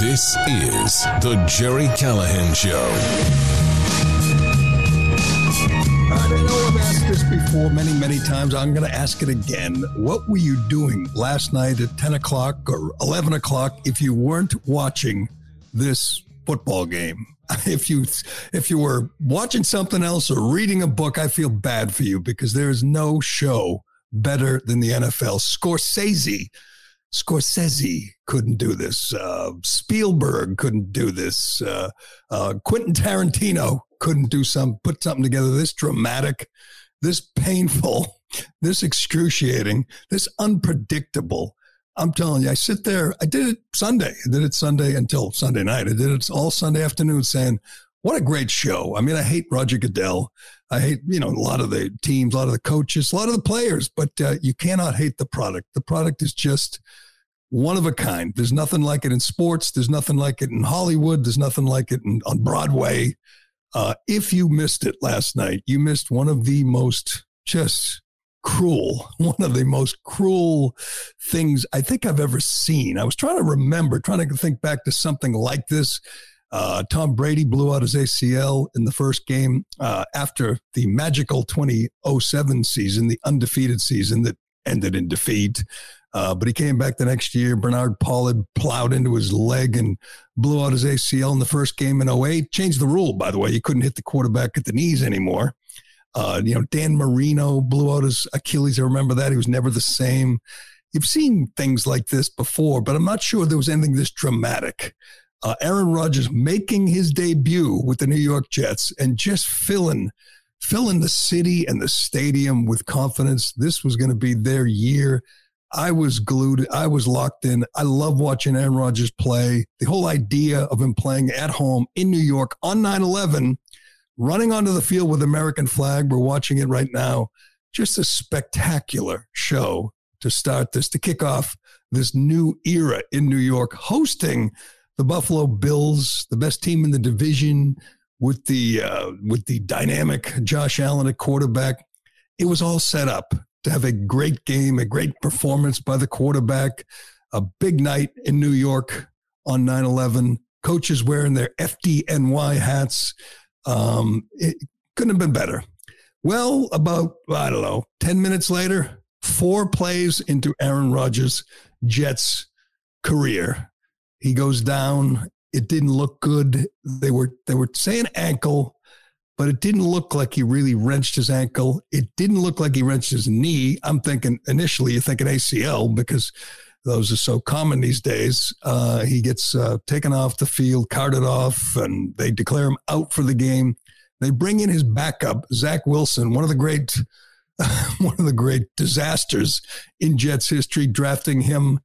This is The Gerry Callahan Show. I know I've asked this before many, many times. I'm going to ask it again. What were you doing last night at 10 o'clock or 11 o'clock if you weren't watching this football game? If you if you were watching something else or reading a book, I feel bad for you because there is no show better than the NFL. Scorsese Scorsese couldn't do this. Uh, Spielberg couldn't do this. Uh, uh, Quentin Tarantino couldn't do some put something together this dramatic, this painful, this excruciating, this unpredictable. I'm telling you, I sit there. I did it Sunday. I did it Sunday until Sunday night. I did it all Sunday afternoon, saying, "What a great show!" I mean, I hate Roger Goodell. I hate you know a lot of the teams, a lot of the coaches, a lot of the players, but uh, you cannot hate the product. The product is just one of a kind. There's nothing like it in sports. There's nothing like it in Hollywood. There's nothing like it in, on Broadway. Uh, if you missed it last night, you missed one of the most just cruel, one of the most cruel things I think I've ever seen. I was trying to remember, trying to think back to something like this. Uh, Tom Brady blew out his ACL in the first game uh, after the magical 2007 season, the undefeated season that ended in defeat. Uh, but he came back the next year. Bernard Pollard plowed into his leg and blew out his ACL in the first game in 08. Changed the rule, by the way. You couldn't hit the quarterback at the knees anymore. Uh, you know, Dan Marino blew out his Achilles. I remember that. He was never the same. You've seen things like this before, but I'm not sure there was anything this dramatic. Uh, Aaron Rodgers making his debut with the New York Jets and just filling filling the city and the stadium with confidence. This was going to be their year. I was glued. I was locked in. I love watching Aaron Rodgers play. The whole idea of him playing at home in New York on 9 11, running onto the field with American flag. We're watching it right now. Just a spectacular show to start this, to kick off this new era in New York, hosting the Buffalo Bills, the best team in the division, with the uh, with the dynamic Josh Allen at quarterback. It was all set up to have a great game, a great performance by the quarterback, a big night in New York on 9 11. Coaches wearing their FDNY hats. Um, it couldn't have been better. Well, about, I don't know, 10 minutes later, four plays into Aaron Rodgers' Jets career. He goes down. It didn't look good. They were they were saying ankle but it didn't look like he really wrenched his ankle. It didn't look like he wrenched his knee. I'm thinking initially you're thinking ACL because those are so common these days. Uh, he gets uh, taken off the field, carted off, and they declare him out for the game. They bring in his backup, Zach Wilson, one of the great, one of the great disasters in Jets history, drafting him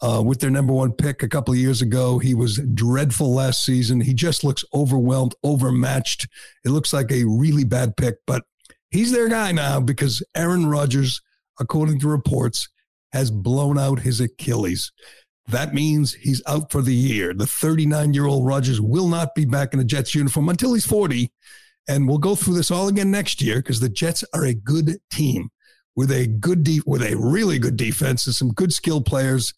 uh, with their number one pick a couple of years ago. He was dreadful last season. He just looks overwhelmed, overmatched. It looks like a really bad pick, but he's their guy now because Aaron Rodgers, according to reports, has blown out his Achilles. That means he's out for the year. The 39 year old Rodgers will not be back in a Jets uniform until he's 40. And we'll go through this all again next year because the Jets are a good team with a good de- with a really good defense and some good skill players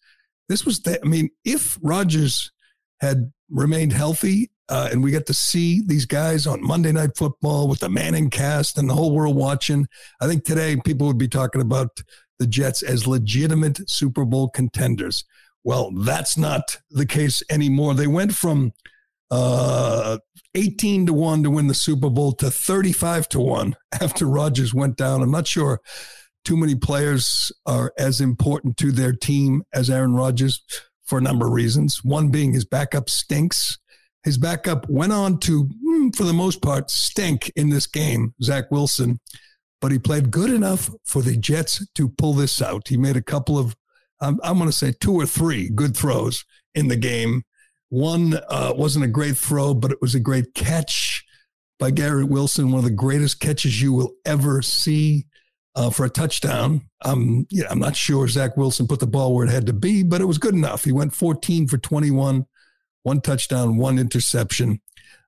this was the, I mean, if Rodgers had remained healthy uh, and we got to see these guys on Monday Night Football with the Manning cast and the whole world watching, I think today people would be talking about the Jets as legitimate Super Bowl contenders. Well, that's not the case anymore. They went from uh, 18 to 1 to win the Super Bowl to 35 to 1 after Rodgers went down. I'm not sure too many players are as important to their team as Aaron Rodgers for a number of reasons. One being his backup stinks. His backup went on to, hmm, for the most part, stink in this game, Zach Wilson, but he played good enough for the Jets to pull this out. He made a couple of, I'm, I'm going to say two or three good throws in the game. One uh, wasn't a great throw, but it was a great catch by Garrett Wilson, one of the greatest catches you will ever see uh, for a touchdown. Um, yeah, I'm not sure Zach Wilson put the ball where it had to be, but it was good enough. He went 14 for 21, one touchdown, one interception.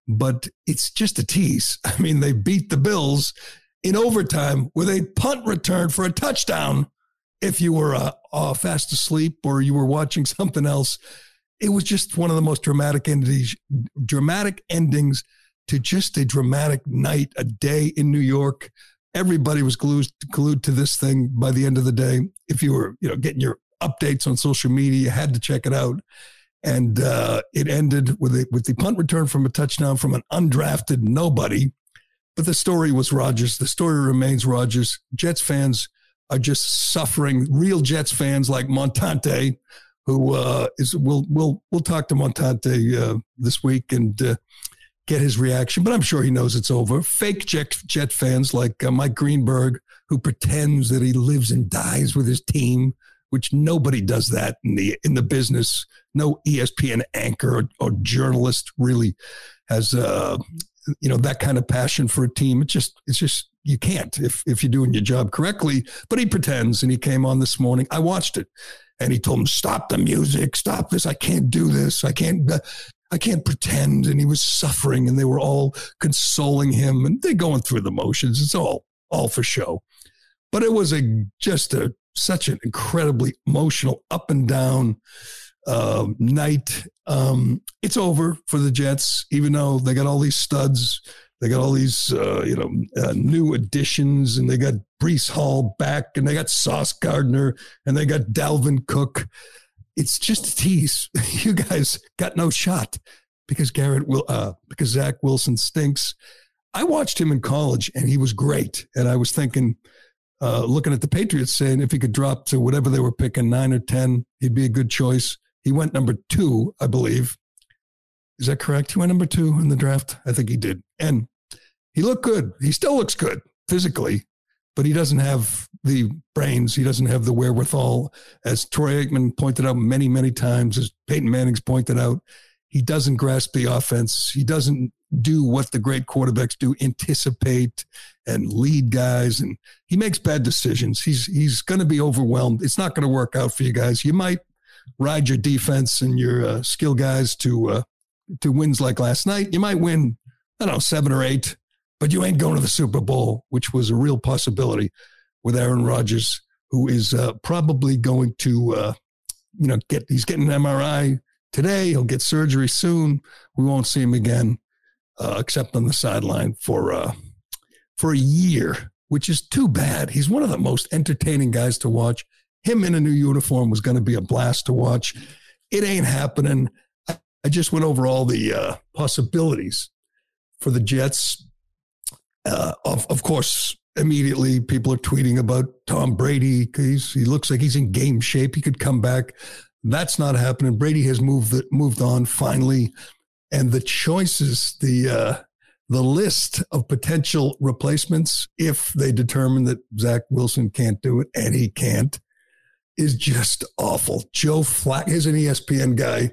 But it's just a tease. I mean, they beat the Bills in overtime with a punt return for a touchdown. If you were uh, uh, fast asleep or you were watching something else, it was just one of the most dramatic endings, dramatic endings to just a dramatic night, a day in New York. Everybody was glued glued to this thing by the end of the day. If you were, you know, getting your updates on social media, you had to check it out. And uh, it ended with a, with the punt return from a touchdown from an undrafted nobody. But the story was Rodgers. The story remains Rodgers. Jets fans are just suffering. Real Jets fans like Montante, who uh, is we'll we'll we'll talk to Montante uh, this week and uh, get his reaction. But I'm sure he knows it's over. Fake Jet Jet fans like uh, Mike Greenberg, who pretends that he lives and dies with his team, which nobody does that in the in the business. No ESPN anchor or, or journalist really has uh, you know that kind of passion for a team. It just it's just you can't if if you're doing your job correctly. But he pretends, and he came on this morning. I watched it, and he told him, "Stop the music, stop this. I can't do this. I can't." I can't pretend. And he was suffering, and they were all consoling him, and they're going through the motions. It's all all for show. But it was a just a such an incredibly emotional up and down uh, night. Um, it's over for the Jets, even though they got all these studs. They got all these, uh, you know, uh, new additions, and they got Breece Hall back, and they got Sauce Gardner, and they got Dalvin Cook. It's just a tease. You guys got no shot because Garrett will, uh, because Zach Wilson stinks. I watched him in college, and he was great. And I was thinking, uh, looking at the Patriots, saying if he could drop to whatever they were picking, nine or ten, he'd be a good choice. He went number two, I believe. Is that correct? He went number two in the draft. I think he did. And he looked good. He still looks good physically, but he doesn't have the brains. He doesn't have the wherewithal. As Troy Aikman pointed out many, many times, as Peyton Manning's pointed out, he doesn't grasp the offense. He doesn't do what the great quarterbacks do anticipate and lead guys and he makes bad decisions he's he's going to be overwhelmed it's not going to work out for you guys you might ride your defense and your uh, skill guys to uh, to wins like last night. You might win, I don't know, seven or eight, but you ain't going to the Super Bowl, which was a real possibility with Aaron Rodgers, who is uh, probably going to, uh, you know, get he's getting an MRI today. He'll get surgery soon. We won't see him again, uh, except on the sideline for uh, for a year, which is too bad. He's one of the most entertaining guys to watch him in a new uniform was going to be a blast to watch. It ain't happening. I just went over all the uh, possibilities for the Jets. Uh, of, of course, immediately people are tweeting about Tom Brady. He's, he looks like he's in game shape. He could come back. That's not happening. Brady has moved moved on finally, and the choices, the uh, the list of potential replacements, if they determine that Zach Wilson can't do it, and he can't, is just awful. Joe Flack is an ESPN guy,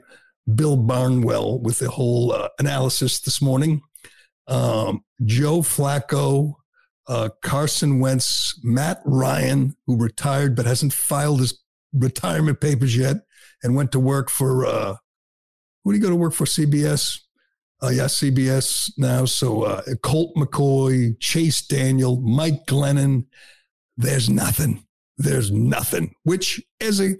Bill Barnwell, with the whole uh, analysis this morning. Um, Joe Flacco, uh, Carson Wentz, Matt Ryan, who retired but hasn't filed his retirement papers yet and went to work for, uh, who did he go to work for? CBS? Uh, yeah, CBS now. So uh, Colt McCoy, Chase Daniel, Mike Glennon. There's nothing there's nothing. Which, as a,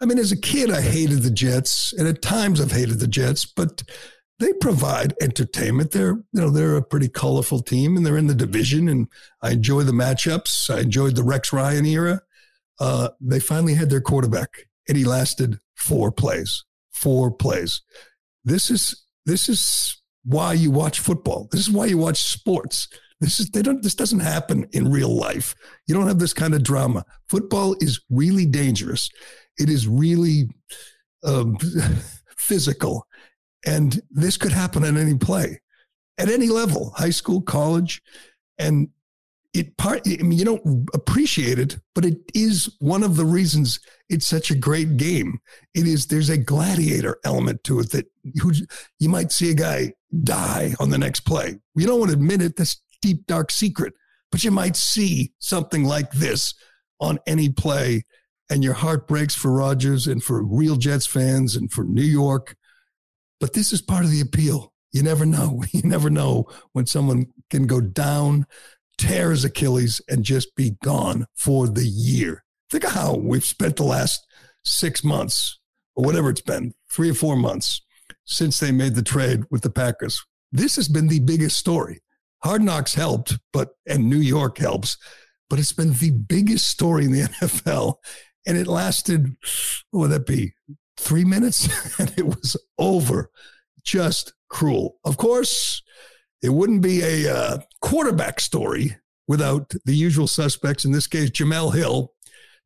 I mean, as a kid, I hated the Jets, and at times I've hated the Jets, but they provide entertainment. They're, you know, they're a pretty colorful team, and they're in the division, and I enjoy the matchups. I enjoyed the Rex Ryan era. Uh, they finally had their quarterback, and he lasted four plays. Four plays. This is this is why you watch football. This is why you watch sports. This is they don't. This doesn't happen in real life. You don't have this kind of drama. Football is really dangerous. It is really um, physical, and this could happen at any play, at any level, high school, college, and it part. I mean, you don't appreciate it, but it is one of the reasons it's such a great game. It is. There's a gladiator element to it that you, you might see a guy die on the next play. You don't want to admit it. That's deep, dark secret. But you might see something like this on any play, and your heart breaks for Rodgers and for real Jets fans and for New York. But this is part of the appeal. You never know. You never know when someone can go down, tear his Achilles, and just be gone for the year. Think of how we've spent the last six months or whatever it's been, three or four months since they made the trade with the Packers. This has been the biggest story. Hard Knocks helped, but and New York helps, but it's been the biggest story in the NFL. And it lasted, what would that be? Three minutes? and it was over. Just cruel. Of course, it wouldn't be a uh, quarterback story without the usual suspects. In this case, Jemele Hill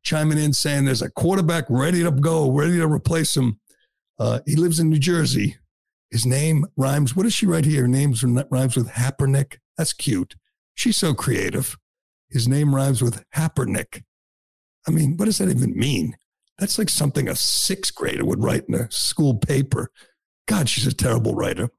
chiming in saying there's a quarterback ready to go, ready to replace him. Uh, he lives in New Jersey. His name rhymes. What does she write here? Her name rhymes with Happernick. That's cute. She's so creative. His name rhymes with Happernick. I mean, what does that even mean? That's like something a sixth grader would write in a school paper. God, she's a terrible writer.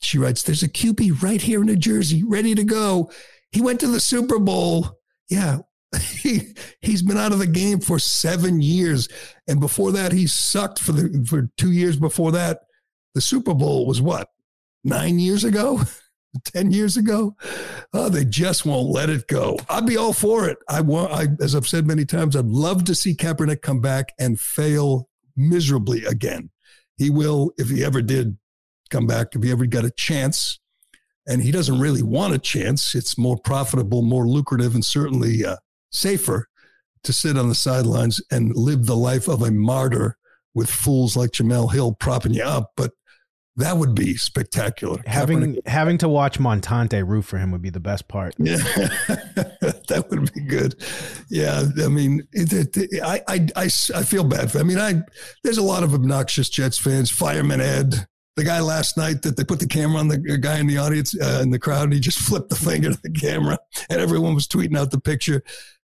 She writes, There's a QB right here in New Jersey, ready to go. He went to the Super Bowl. Yeah, he he's been out of the game for seven years, and before that, he sucked for the for two years. Before that, the Super Bowl was what nine years ago, ten years ago. Oh, they just won't let it go. I'd be all for it. I want, I, as I've said many times, I'd love to see Kaepernick come back and fail miserably again. He will, if he ever did come back, if he ever got a chance and he doesn't really want a chance. It's more profitable, more lucrative, and certainly uh, safer to sit on the sidelines and live the life of a martyr with fools like Jemele Hill propping you up. But that would be spectacular. Having Kaepernick. having to watch Montante root for him would be the best part. Yeah, that would be good. Yeah, I mean, it, it, I, I, I, I feel bad for. I mean, I there's a lot of obnoxious Jets fans. Fireman Ed, the guy last night that they put the camera on the guy in the audience uh, in the crowd and he just flipped the finger to the camera and everyone was tweeting out the picture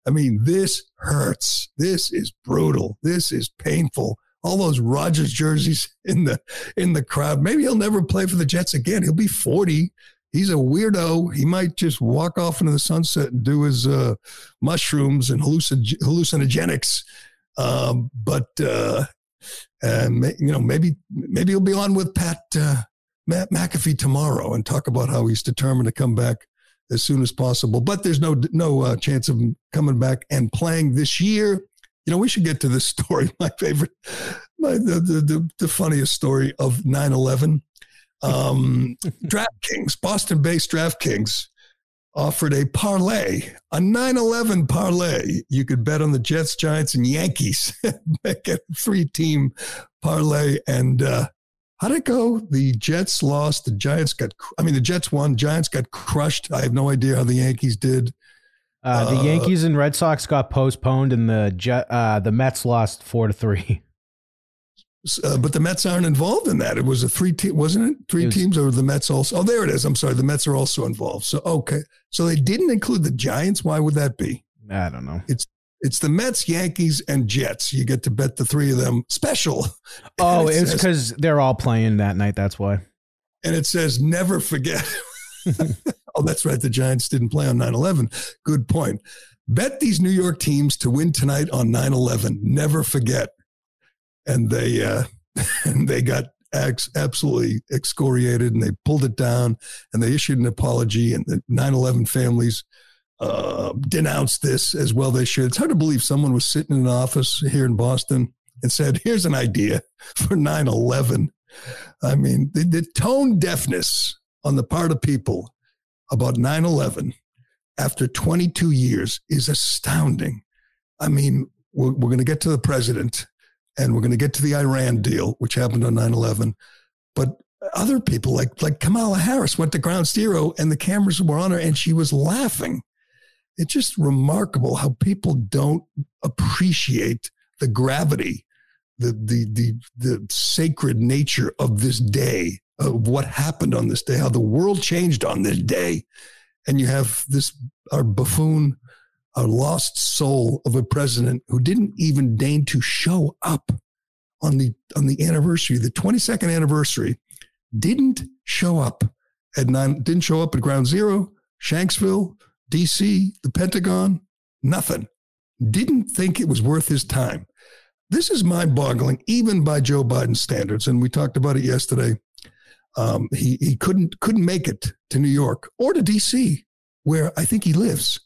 i mean this hurts this is brutal this is painful all those Rodgers jerseys in the in the crowd. Maybe he'll never play for the jets again. He'll be 40 he's a weirdo. He might just walk off into the sunset and do his uh, mushrooms and hallucin- hallucinogenics. Um, but uh, and you know maybe maybe he'll be on with Pat uh, Matt McAfee tomorrow and talk about how he's determined to come back as soon as possible. But there's no no uh, chance of him coming back and playing this year. You know, we should get to this story. My favorite, my the the, the, the funniest story of 9/11. Um, DraftKings, Boston-based DraftKings, offered a parlay, a 9 11 parlay. You could bet on the Jets, Giants, and Yankees, make a three team parlay. And uh, how'd it go? The Jets lost. The Giants got, I mean, the Jets won. Giants got crushed. I have no idea how the Yankees did. Uh, the uh, Yankees and Red Sox got postponed, and the Jet, uh, the Mets lost four to three. Uh, but the Mets aren't involved in that. It was a three team, wasn't it? Three it was, teams, or the Mets also? Oh, there it is. I'm sorry, the Mets are also involved. So okay, so they didn't include the Giants. Why would that be? I don't know. It's it's the Mets, Yankees, and Jets. You get to bet the three of them special. Oh, it it's because they're all playing that night. That's why. And it says never forget. oh, that's right. The Giants didn't play on 9 11. Good point. Bet these New York teams to win tonight on 9 11. Never forget and they uh, and they got absolutely excoriated and they pulled it down and they issued an apology and the 9-11 families uh, denounced this as well they should it's hard to believe someone was sitting in an office here in boston and said here's an idea for 9-11 i mean the, the tone deafness on the part of people about 9-11 after 22 years is astounding i mean we're, we're going to get to the president and we're going to get to the Iran deal, which happened on 9 11. But other people like, like Kamala Harris went to ground zero and the cameras were on her and she was laughing. It's just remarkable how people don't appreciate the gravity, the, the, the, the sacred nature of this day, of what happened on this day, how the world changed on this day. And you have this, our buffoon a lost soul of a president who didn't even deign to show up on the on the anniversary, the 22nd anniversary, didn't show up at nine, didn't show up at Ground Zero, Shanksville, DC, the Pentagon, nothing. Didn't think it was worth his time. This is mind-boggling, even by Joe Biden standards. And we talked about it yesterday. Um, he he couldn't couldn't make it to New York or to DC, where I think he lives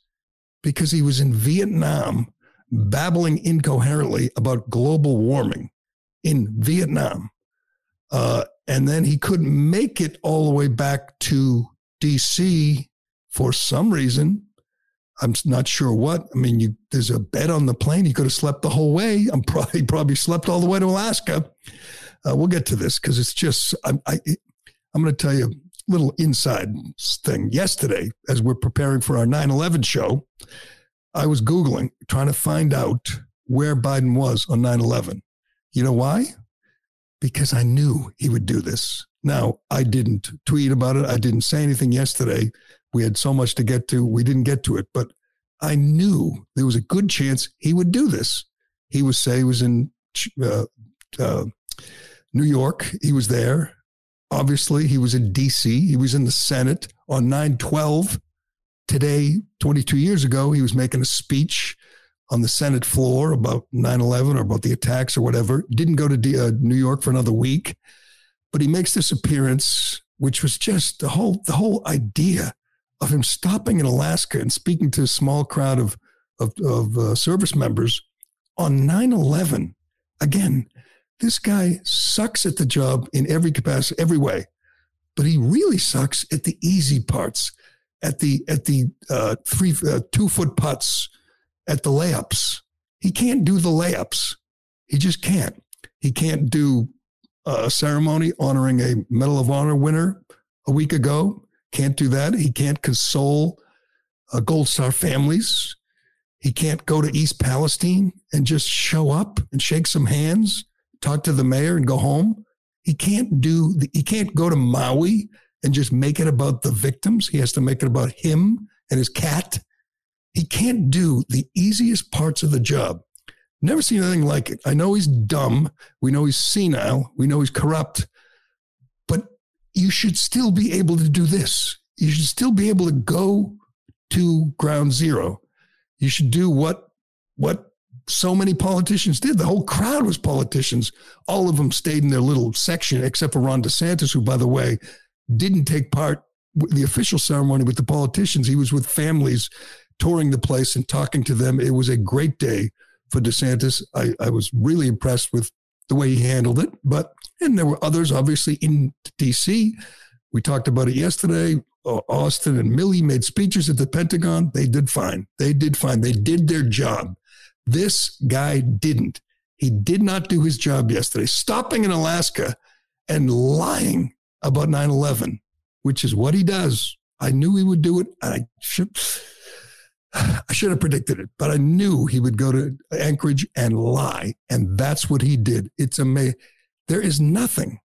because he was in Vietnam babbling incoherently about global warming. in Vietnam. Uh, and then he couldn't make it all the way back to DC for some reason. I'm not sure what. I mean, you, there's a bed on the plane. He could have slept the whole way. I'm probably probably slept all the way to Alaska. Uh, we'll get to this because it's just I, I I'm going to tell you a little inside thing. Yesterday, as we're preparing for our 9/11 show, I was googling trying to find out where Biden was on 9/11. You know why? Because I knew he would do this. Now, I didn't tweet about it. I didn't say anything yesterday. We had so much to get to. We didn't get to it, but I knew there was a good chance he would do this. He was say he was in uh, uh, New York. He was there. Obviously, he was in D.C. He was in the Senate on 9/12. Today, 22 years ago, he was making a speech on the Senate floor about 9/11 or about the attacks or whatever. Didn't go to D- uh, New York for another week, but he makes this appearance, which was just the whole the whole idea of him stopping in Alaska and speaking to a small crowd of of, of uh, service members on 9/11. Again, this guy sucks at the job in every capacity, every way, but he really sucks at the easy parts, at the at the uh, three uh, two foot putts, at the layups. He can't do the layups. He just can't. He can't do a ceremony honoring a Medal of Honor winner a week ago. Can't do that. He can't console uh, Gold Star families. He can't go to East Palestine and just show up and shake some hands, talk to the mayor and go home. He can't do the, he can't go to Maui and just make it about the victims. He has to make it about him and his cat. He can't do the easiest parts of the job. Never seen anything like it. I know he's dumb. We know he's senile. We know he's corrupt But you should still be able to do this. You should still be able to go to ground zero. You should do what what so many politicians did. The whole crowd was politicians. All of them stayed in their little section, except for Ron DeSantis, who, by the way, didn't take part with the official ceremony with the politicians. He was with families touring the place and talking to them. It was a great day for DeSantis. I, I was really impressed with the way he handled it. But, and there were others, obviously, in DC. We talked about it yesterday. Uh, Austin and Milley made speeches at the Pentagon. They did fine. They did fine. They did their job. This guy didn't. He did not do his job yesterday, stopping in Alaska and lying about 9 11, which is what he does. I knew he would do it. I should. I should have predicted it, but I knew he would go to Anchorage and lie. And that's what he did. It's amazing. There is nothing,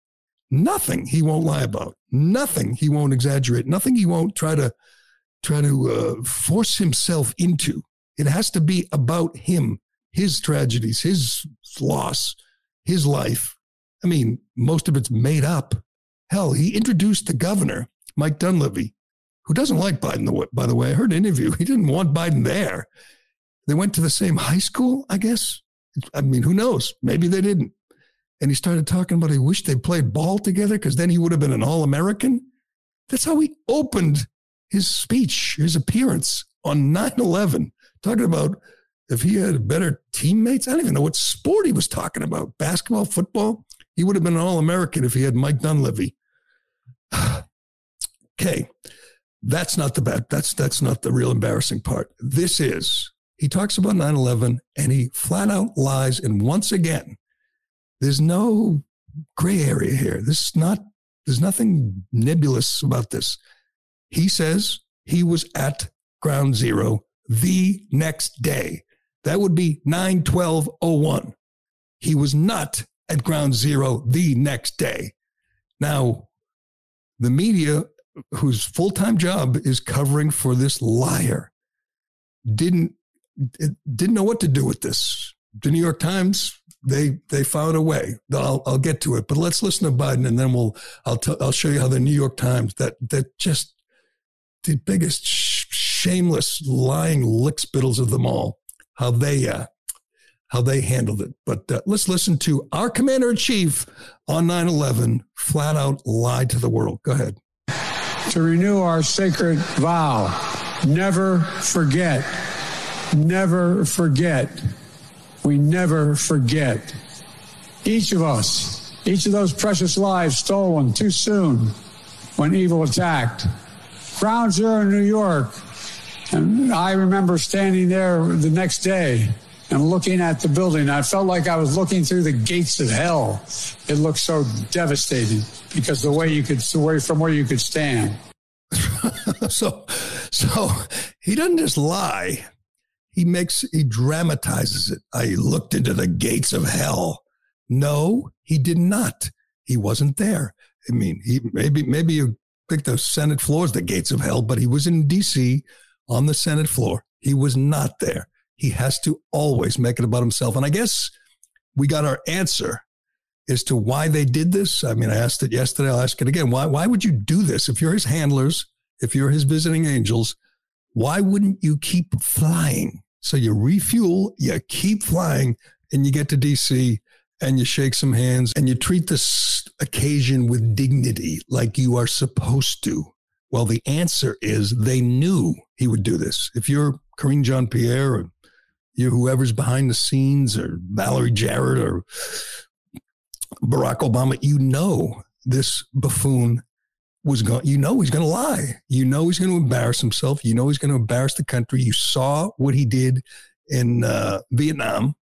nothing he won't lie about, nothing he won't exaggerate, nothing he won't try to try to uh, force himself into. It has to be about him, his tragedies, his loss, his life. I mean, most of it's made up. Hell, he introduced the governor, Mike Dunleavy, who doesn't like Biden, by the way. I heard an interview. He didn't want Biden there. They went to the same high school, I guess. I mean, who knows? Maybe they didn't. And he started talking about he wished they played ball together because then he would have been an All American. That's how he opened his speech, his appearance on 9 11, talking about if he had better teammates. I don't even know what sport he was talking about basketball, football. He would have been an All American if he had Mike Dunleavy. okay. That's not the bad. That's that's not the real embarrassing part. This is he talks about 9/11 and he flat out lies. And once again, there's no gray area here. This is not. There's nothing nebulous about this. He says he was at ground zero the next day. That would be 9/12/01. He was not at ground zero the next day. Now, the media whose full time job is covering for this liar, didn't didn't know what to do with this. The New York Times they they found a way. I'll, I'll get to it, but let's listen to Biden, and then we'll I'll t- I'll show you how the New York Times that that just the biggest shameless lying lickspittles of them all, how they uh, how they handled it. But uh, let's listen to our commander in chief on 9 11 flat out lied to the world. Go ahead to renew our sacred vow never forget, never forget. We never forget. Each of us, each of those precious lives stolen too soon when evil attacked. Ground Zero in New York. And I remember standing there the next day and looking at the building. I felt like I was looking through the gates of hell. It looked so devastating because the way you could, the way from where you could stand. so, so he doesn't just lie. He makes, he dramatizes it. I looked into the gates of hell. No, he did not. He wasn't there. I mean, he maybe, maybe you think the Senate floor is the gates of hell, but he was in DC on the Senate floor. He was not there. He has to always make it about himself. And I guess we got our answer as to why they did this. I mean, I asked it yesterday. I'll ask it again. Why, why would you do this? If you're his handlers, if you're his visiting angels, why wouldn't you keep flying? So you refuel, you keep flying, and you get to DC and you shake some hands and you treat this occasion with dignity like you are supposed to. Well, the answer is they knew he would do this. If you're Karine Jean Pierre or you whoever's behind the scenes or Valerie Jarrett or Barack Obama, you know this buffoon was going, you know he's going to lie. You know he's going to embarrass himself. You know he's going to embarrass the country. You saw what he did in uh, Vietnam.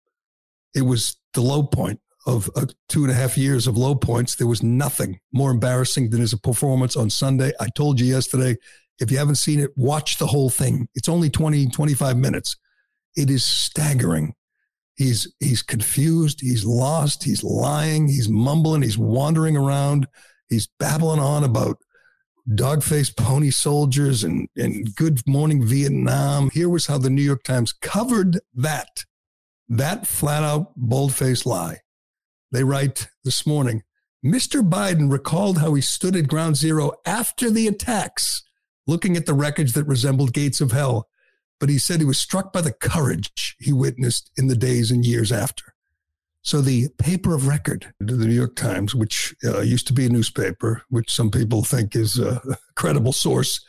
It was the low point of uh, two and a half years of low points. There was nothing more embarrassing than his performance on Sunday. I told you yesterday, if you haven't seen it, watch the whole thing. It's only 20, 25 minutes. It is staggering. He's he's confused, he's lost, he's lying, he's mumbling, he's wandering around, he's babbling on about dog-faced pony soldiers and, and good morning Vietnam. Here was how the New York Times covered that, that flat out bold-faced lie. They write this morning, Mr. Biden recalled how he stood at ground zero after the attacks, looking at the wreckage that resembled gates of hell but he said he was struck by the courage he witnessed in the days and years after. So the paper of record, the New York Times, which uh, used to be a newspaper, which some people think is a credible source,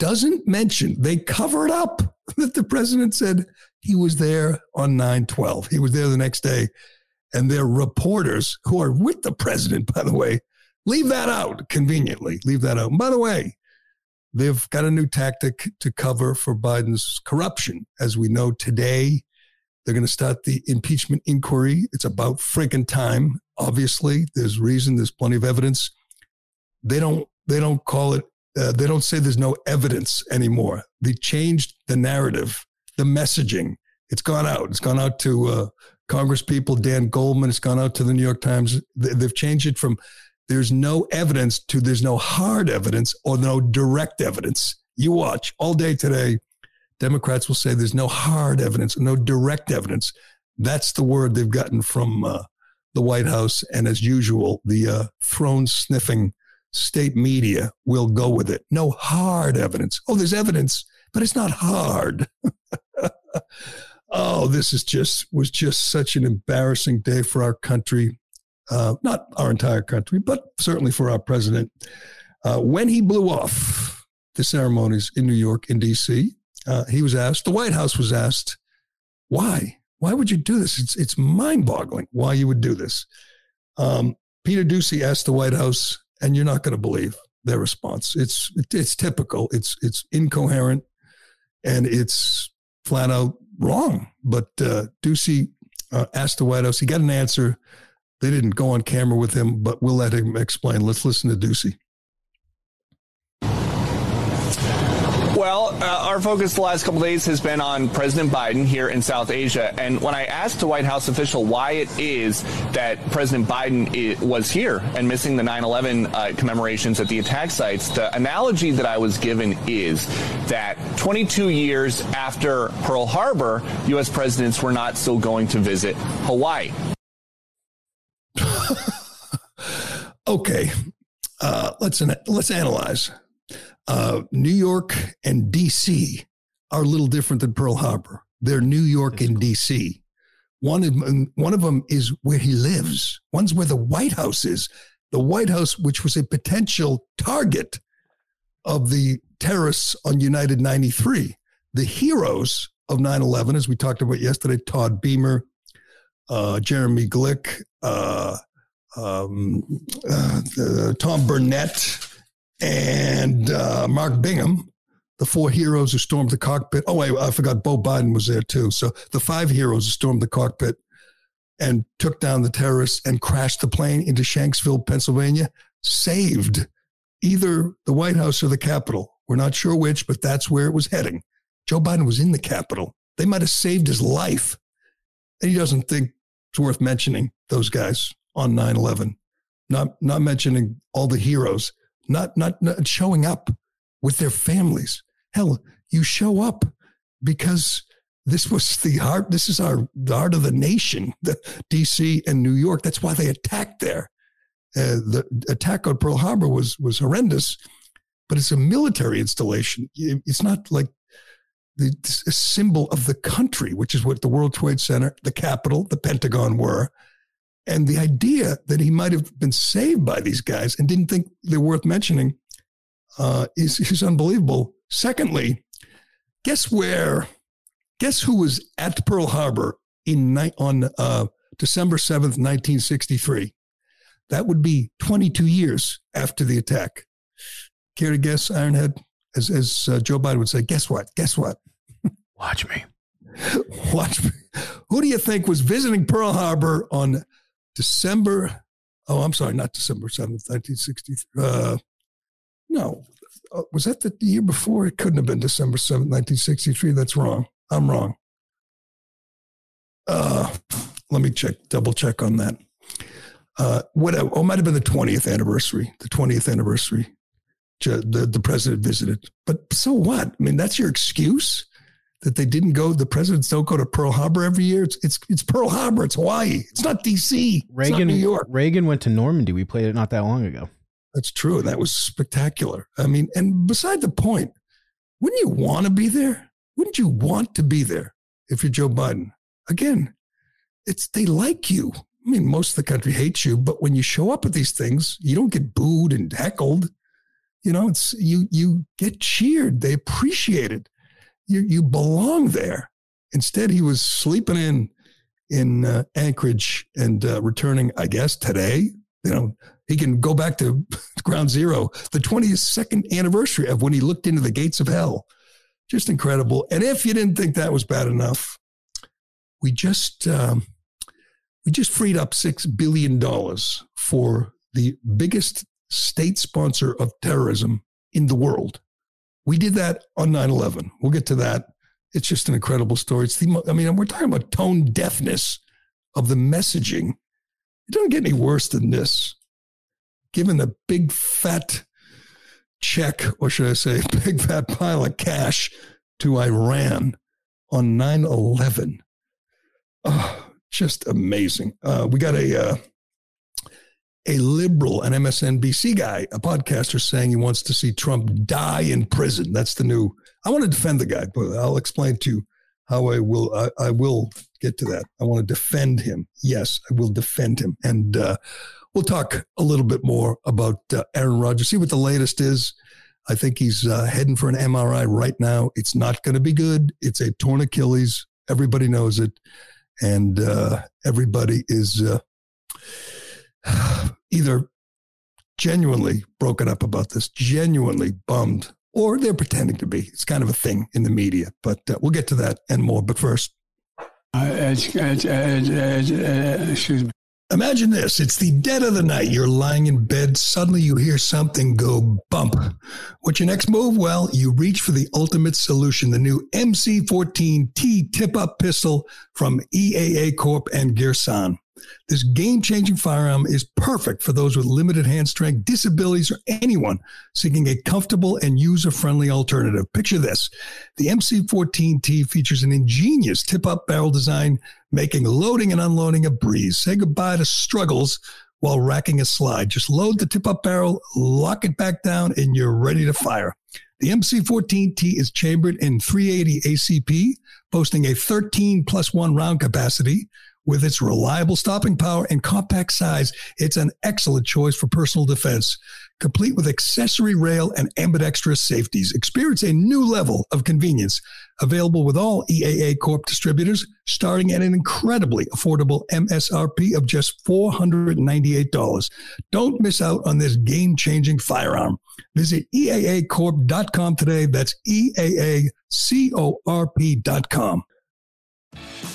doesn't mention, they cover it up that the president said he was there on 9 12. He was there the next day. And their reporters, who are with the president, by the way, leave that out conveniently. Leave that out. And by the way, They've got a new tactic to cover for Biden's corruption. As we know today, they're going to start the impeachment inquiry. It's about freaking time. Obviously, there's reason. There's plenty of evidence. They don't. They don't call it. Uh, they don't say there's no evidence anymore. They changed the narrative, the messaging. It's gone out. It's gone out to uh, Congress people, Dan Goldman. It's gone out to the New York Times. They've changed it from there's no evidence to there's no hard evidence or no direct evidence. You watch all day today, Democrats will say there's no hard evidence, no direct evidence. That's the word they've gotten from uh, the White House. And as usual, the uh, throne sniffing state media will go with it. No hard evidence. Oh, there's evidence, but it's not hard. oh, this is just was just such an embarrassing day for our country uh, not our entire country, but certainly for our president. Uh, when he blew off the ceremonies in New York and D.C., uh, he was asked, the White House was asked, why? Why would you do this? It's, it's mind boggling why you would do this. Um, Peter Doocy asked the White House, and you're not going to believe their response. It's, it's typical, it's, it's incoherent, and it's flat out wrong. But uh, Doocy uh, asked the White House, he got an answer they didn't go on camera with him, but we'll let him explain. Let's listen to Doocy. Well, uh, our focus the last couple days has been on President Biden here in South Asia. And when I asked a White House official why it is that President Biden was here and missing the 9 11 uh, commemorations at the attack sites, the analogy that I was given is that 22 years after Pearl Harbor, U.S. presidents were not still going to visit Hawaii. okay, uh, let's let's analyze. Uh, New York and D.C. are a little different than Pearl Harbor. They're New York and D.C. One of them, one of them is where he lives. One's where the White House is. The White House, which was a potential target of the terrorists on United 93. The heroes of 9 11, as we talked about yesterday, Todd Beamer, uh, Jeremy Glick, uh, um, uh, Tom Burnett, and uh, Mark Bingham, the four heroes who stormed the cockpit. Oh, wait, I forgot Bo Biden was there too. So the five heroes who stormed the cockpit and took down the terrorists and crashed the plane into Shanksville, Pennsylvania, saved either the White House or the Capitol. We're not sure which, but that's where it was heading. Joe Biden was in the Capitol. They might have saved his life. And he doesn't think it's worth mentioning those guys on 9 11, not, not mentioning all the heroes, not, not, not showing up with their families. Hell, you show up because this was the heart. This is our the heart of the nation, the D.C. and New York. That's why they attacked there. Uh, the attack on Pearl Harbor was was horrendous, but it's a military installation. It's not like the symbol of the country, which is what the World Trade Center, the Capitol, the Pentagon were. And the idea that he might have been saved by these guys and didn't think they're worth mentioning uh, is, is unbelievable. Secondly, guess where? Guess who was at Pearl Harbor in night on uh, December seventh, nineteen sixty three? That would be twenty two years after the attack. Care to guess, Ironhead? As as uh, Joe Biden would say, guess what? Guess what? Watch me. Watch me. Who do you think was visiting Pearl Harbor on December? Oh, I'm sorry, not December 7th, 1963. Uh, no, uh, was that the year before? It couldn't have been December 7th, 1963. That's wrong. I'm wrong. Uh, let me check, double check on that. Uh, what? Oh, might have been the 20th anniversary. The 20th anniversary. The the president visited, but so what? I mean, that's your excuse that they didn't go. The presidents don't go to Pearl Harbor every year. It's it's it's Pearl Harbor. It's Hawaii. It's not D.C. Reagan, New York. Reagan went to Normandy. We played it not that long ago. That's true. And that was spectacular. I mean, and beside the point, wouldn't you want to be there? Wouldn't you want to be there if you're Joe Biden? Again, it's they like you. I mean, most of the country hates you, but when you show up at these things, you don't get booed and heckled. You know, it's you you get cheered. They appreciate it. You you belong there. Instead, he was sleeping in in uh, Anchorage and uh, returning, I guess, today. You know, he can go back to ground zero, the 22nd anniversary of when he looked into the gates of hell. Just incredible. And if you didn't think that was bad enough, we just um, we just freed up six billion dollars for the biggest state sponsor of terrorism in the world. We did that on 9-11. We'll get to that. It's just an incredible story. It's the, I mean, we're talking about tone deafness of the messaging. It doesn't get any worse than this given a big fat check, or should I say, big fat pile of cash to Iran on 9 11. Oh, just amazing. Uh, we got a. Uh, a liberal, an MSNBC guy, a podcaster saying he wants to see Trump die in prison. That's the new. I want to defend the guy, but I'll explain to you how I will. I, I will get to that. I want to defend him. Yes, I will defend him. And uh, We'll talk a little bit more about uh, Aaron Rodgers, see what the latest is. I think he's uh, heading for an MRI right now. It's not going to be good. It's a torn Achilles. Everybody knows it. And uh, everybody is uh, either genuinely broken up about this, genuinely bummed, or they're pretending to be. It's kind of a thing in the media. But uh, we'll get to that and more. But first, uh, excuse me. Imagine this it's the dead of the night. You're lying in bed. Suddenly you hear something go bump. What's your next move? Well, you reach for the ultimate solution the new MC14T tip up pistol from EAA Corp and Girsan. This game changing firearm is perfect for those with limited hand strength, disabilities, or anyone seeking a comfortable and user friendly alternative. Picture this the MC14T features an ingenious tip up barrel design, making loading and unloading a breeze. Say goodbye to struggles while racking a slide. Just load the tip up barrel, lock it back down, and you're ready to fire. The MC14T is chambered in 380 ACP, boasting a 13 plus 1 round capacity With its reliable stopping power and compact size, it's an excellent choice for personal defense. Complete with accessory rail and ambidextrous safeties. Experience a new level of convenience. Available with all EAA Corp distributors, starting at an incredibly affordable MSRP of just $498. Don't miss out on this game changing firearm. Visit EAAcorp.com today. That's EAACORP.com.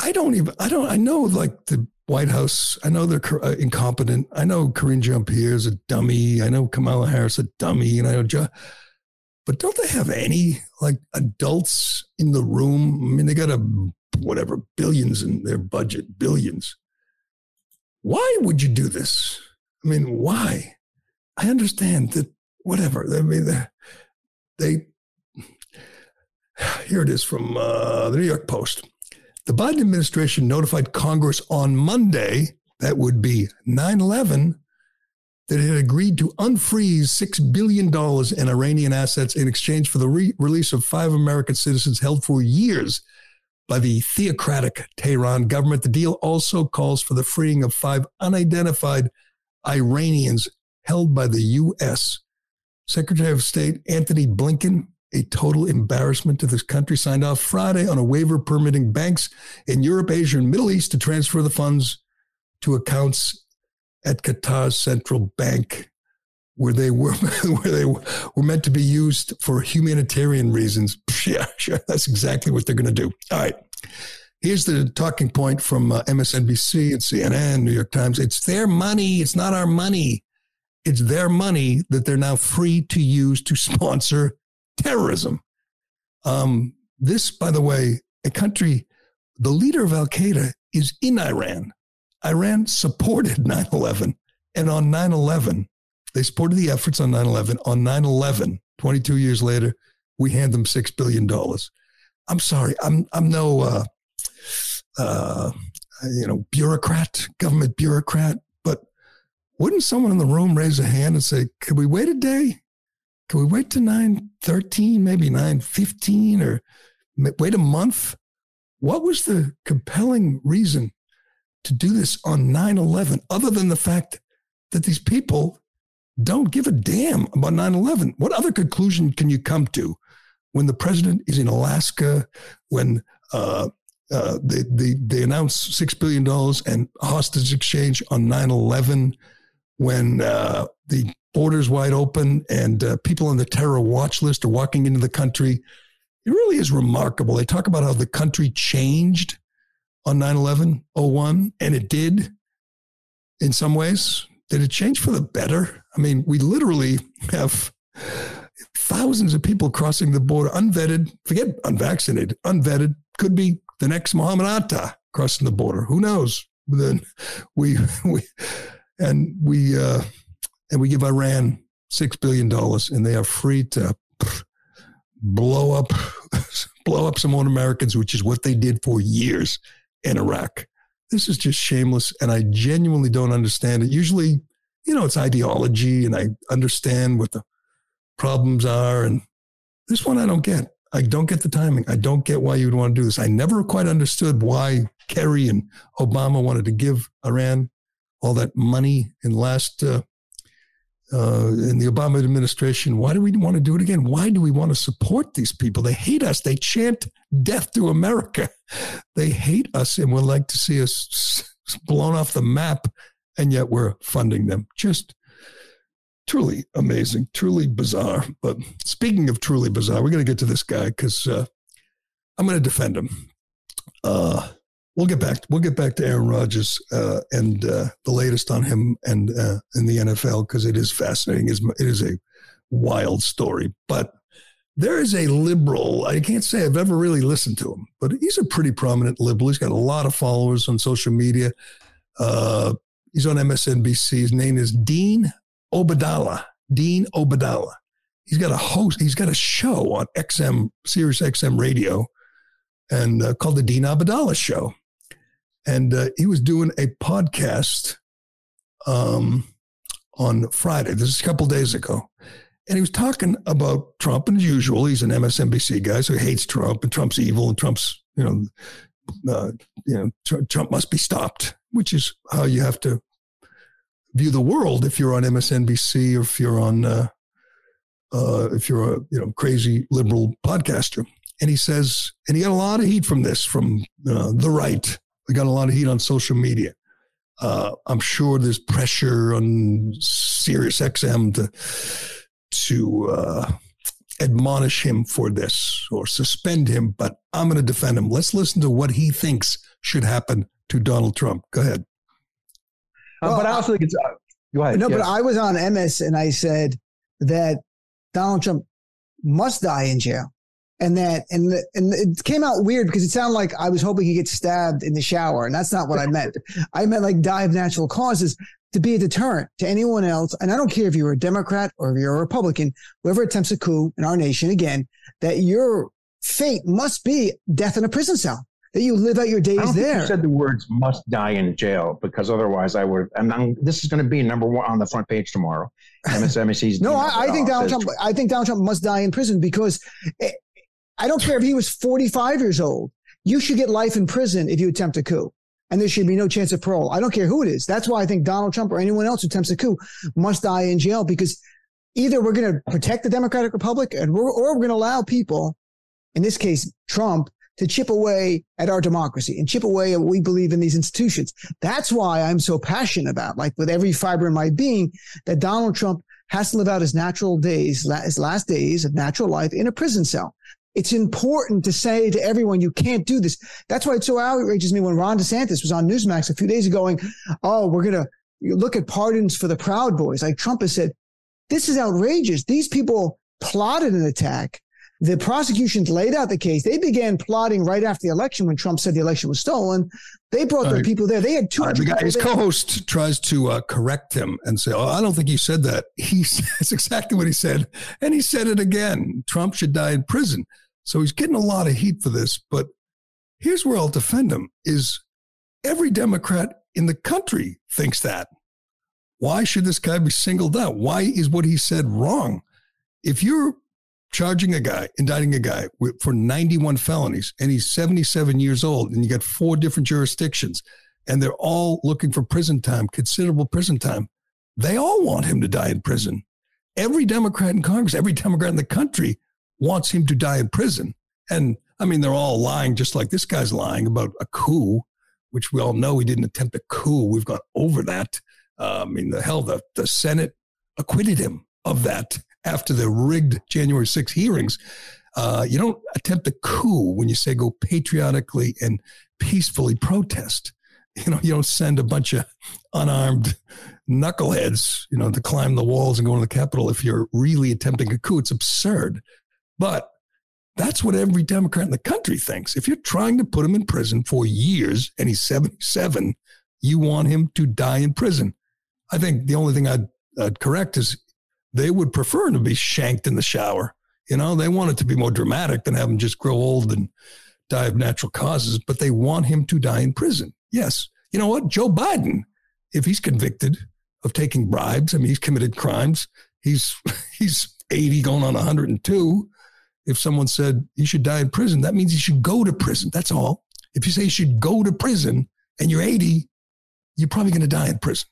I don't even I don't I know like the White House. I know they're uh, incompetent. I know Karine Jean Pierre is a dummy. I know Kamala Harris a dummy, and I know. Jo- but don't they have any like adults in the room? I mean, they got a whatever billions in their budget, billions. Why would you do this? I mean, why? I understand that whatever. I mean, they, they here it is from uh, the New York Post. The Biden administration notified Congress on Monday, that would be 9 11, that it had agreed to unfreeze $6 billion in Iranian assets in exchange for the re- release of five American citizens held for years by the theocratic Tehran government. The deal also calls for the freeing of five unidentified Iranians held by the U.S. Secretary of State Antony Blinken a total embarrassment to this country, signed off Friday on a waiver permitting banks in Europe, Asia, and Middle East to transfer the funds to accounts at Qatar's central bank, where they were where they were meant to be used for humanitarian reasons. Yeah, sure, that's exactly what they're going to do. All right. Here's the talking point from uh, MSNBC and CNN, New York Times. It's their money. It's not our money. It's their money that they're now free to use to sponsor terrorism. Um, this, by the way, a country, the leader of Al Qaeda is in Iran. Iran supported 9 11. And on 9 11, they supported the efforts on 9 11. On 9 11, 22 years later, we hand them $6 billion. I'm sorry, I'm, I'm no, uh, uh, you know, bureaucrat, government bureaucrat, but wouldn't someone in the room raise a hand and say, could we wait a day? Can we wait to 913, maybe 915, or wait a month? What was the compelling reason to do this on 9 11, other than the fact that these people don't give a damn about 9 11? What other conclusion can you come to when the president is in Alaska, when uh, uh, they, they, they announce $6 billion and hostage exchange on 9 11, when uh, the borders wide open and uh, people on the terror watch list are walking into the country. It really is remarkable. They talk about how the country changed on 9 11 01, and it did in some ways. Did it change for the better? I mean, we literally have thousands of people crossing the border unvetted, forget unvaccinated, unvetted, could be the next Mohamed Atta crossing the border. Who knows? Then we, we, and we, uh, and we give Iran six billion dollars, and they are free to blow up blow up some more Americans, which is what they did for years in Iraq. This is just shameless, and I genuinely don't understand it. Usually, you know, it's ideology, and I understand what the problems are, and this one I don't get. I don't get the timing. I don't get why you would want to do this. I never quite understood why Kerry and Obama wanted to give Iran all that money in last uh, uh, in the Obama administration. Why do we want to do it again? Why do we want to support these people? They hate us. They chant death to America. They hate us and would like to see us blown off the map, and yet we're funding them. Just truly amazing, truly bizarre. But speaking of truly bizarre, we're going to get to this guy because uh, I'm going to defend him. Uh, we'll get back. We'll get back to Aaron Rodgers uh, and uh, the latest on him and uh, in the NFL because it is fascinating. It is a wild story, but there is a liberal. I can't say I've ever really listened to him, but he's a pretty prominent liberal. He's got a lot of followers on social media. Uh, he's on MSNBC. His name is Dean Obeidallah. Dean Obeidallah. He's got a host. He's got a show on XM Sirius XM radio, and uh, called the Dean Obeidallah Show. And uh, he was doing a podcast um, on Friday. This is a couple days ago. And he was talking about Trump, and as usual, he's an MSNBC guy, so he hates Trump, and Trump's evil, and Trump's, you know, uh, you know, tr- Trump must be stopped, which is how you have to view the world if you're on MSNBC or if you're on, uh, uh, if you're a you know crazy liberal podcaster. And he says, and he got a lot of heat from this from uh, the right. We got a lot of heat on social media. Uh, I'm sure there's pressure on Sirius XM to to uh, admonish him for this or suspend him, but I'm going to defend him. Let's listen to what he thinks should happen to Donald Trump. Go ahead. Uh, but I also think it's. Uh, go ahead. No, yes. but I was on MS and I said that Donald Trump must die in jail. And that, and and it came out weird because it sounded like I was hoping he gets stabbed in the shower, and that's not what I meant. I meant like die of natural causes to be a deterrent to anyone else. And I don't care if you're a Democrat or if you're a Republican, whoever attempts a coup in our nation again, that your fate must be death in a prison cell. That you live out your days there. you said the words "must die in jail" because otherwise I would. And I'm, this is going to be number one on the front page tomorrow. MSNBC's. No, I, I think Donald says- Trump. I think Donald Trump must die in prison because eh, I don't care if he was 45 years old. You should get life in prison if you attempt a coup, and there should be no chance of parole. I don't care who it is. That's why I think Donald Trump or anyone else who attempts a coup must die in jail because either we're going to protect the Democratic Republic, and we're, or we're going to allow people, in this case Trump, to chip away at our democracy and chip away at what we believe in these institutions. That's why I'm so passionate about, like with every fiber in my being, that Donald Trump has to live out his natural days, his last days of natural life in a prison cell. It's important to say to everyone, you can't do this. That's why it so outrages me when Ron DeSantis was on Newsmax a few days ago going, Oh, we're going to look at pardons for the Proud Boys. Like Trump has said, this is outrageous. These people plotted an attack. The prosecutions laid out the case. They began plotting right after the election when Trump said the election was stolen. They brought their Right. people there. They had 200 the guy, his co-host tries to uh, correct him and say, "Oh, I don't think you said that." He says exactly what he said, and he said it again. Trump should die in prison. So he's getting a lot of heat for this. But here's where I'll defend him: is every Democrat in the country thinks that. Why should this guy be singled out? Why is what he said wrong? If you're charging a guy, indicting a guy for 91 felonies, and he's 77 years old, and you got four different jurisdictions, and they're all looking for prison time, considerable prison time, they all want him to die in prison. Every Democrat in Congress, every Democrat in the country wants him to die in prison. And I mean, they're all lying, just like this guy's lying about a coup, which we all know he didn't attempt a coup. We've gone over that. Uh, I mean, the hell, the, the Senate acquitted him of that after the rigged January 6 hearings. Uh, you don't attempt a coup when you say go patriotically and peacefully protest. You know, you don't send a bunch of unarmed knuckleheads, you know, to climb the walls and go into the Capitol if you're really attempting a coup. It's absurd. But that's what every Democrat in the country thinks. If you're trying to put him in prison for years and he's 77, you want him to die in prison. I think the only thing I'd, I'd correct is they would prefer to be shanked in the shower. You know, they want it to be more dramatic than have him just grow old and die of natural causes, but they want him to die in prison. Yes. You know what? Joe Biden, if he's convicted of taking bribes, I mean, he's committed crimes. He's he's 80 going on 102. If someone said he should die in prison, that means he should go to prison. That's all. If you say you should go to prison and you're 80, you're probably going to die in prison.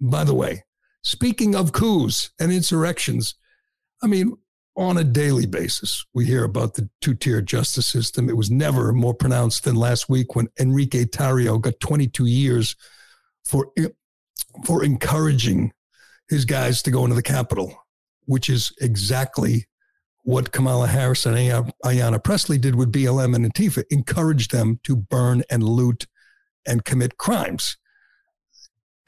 By the way, speaking of coups and insurrections, I mean, on a daily basis, we hear about the two tier justice system. It was never more pronounced than last week when Enrique Tarrio got 22 years for, for encouraging his guys to go into the Capitol, which is exactly what Kamala Harris and Ayanna Pressley did with BLM and Antifa, encouraged them to burn and loot and commit crimes.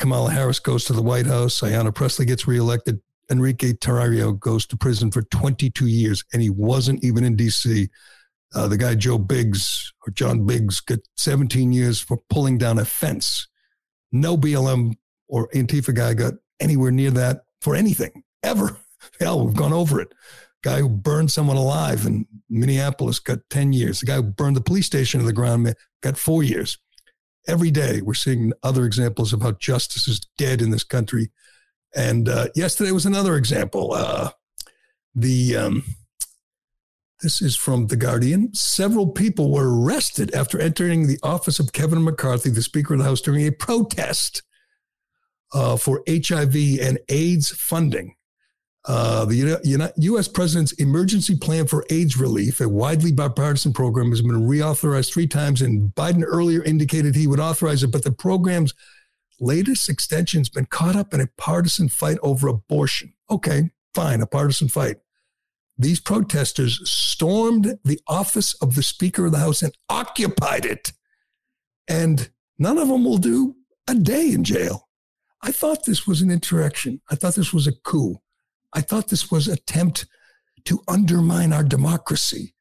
Kamala Harris goes to the White House. Ayanna Pressley gets reelected. Enrique Tarrio goes to prison for 22 years, and he wasn't even in D.C. Uh, the guy Joe Biggs or John Biggs got 17 years for pulling down a fence No BLM or Antifa guy got anywhere near that for anything ever. Hell, we've gone over it. Guy who burned someone alive in Minneapolis got 10 years. The guy who burned the police station to the ground got four years. Every day, we're seeing other examples of how justice is dead in this country. And uh, yesterday was another example. Uh, the um, this is from The Guardian. Several people were arrested after entering the office of Kevin McCarthy, the Speaker of the House, during a protest uh, for HIV and AIDS funding. Uh, the U.S. President's emergency plan for AIDS relief, a widely bipartisan program, has been reauthorized three times, and Biden earlier indicated he would authorize it, but the program's latest extension has been caught up in a partisan fight over abortion. Okay, fine, a partisan fight. These protesters stormed the office of the Speaker of the House and occupied it. And none of them will do a day in jail. I thought this was an insurrection. I thought this was a coup. I thought this was attempt to undermine our democracy.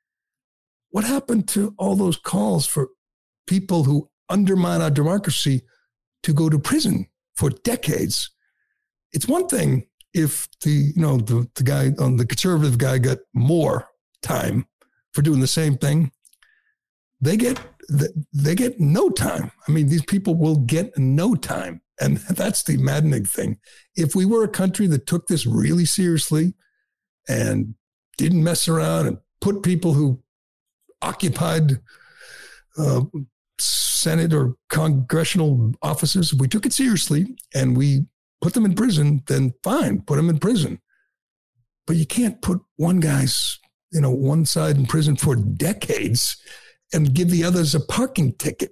What happened to all those calls for people who undermine our democracy to go to prison for decades? It's one thing if the you know the, the guy on um, the conservative guy got more time for doing the same thing they get they get no time i mean these people will get no time and that's the maddening thing if we were a country that took this really seriously and didn't mess around and put people who occupied uh, senate or congressional offices if we took it seriously and we put them in prison, then fine, put them in prison. But you can't put one guy's, you know, one side in prison for decades and give the others a parking ticket.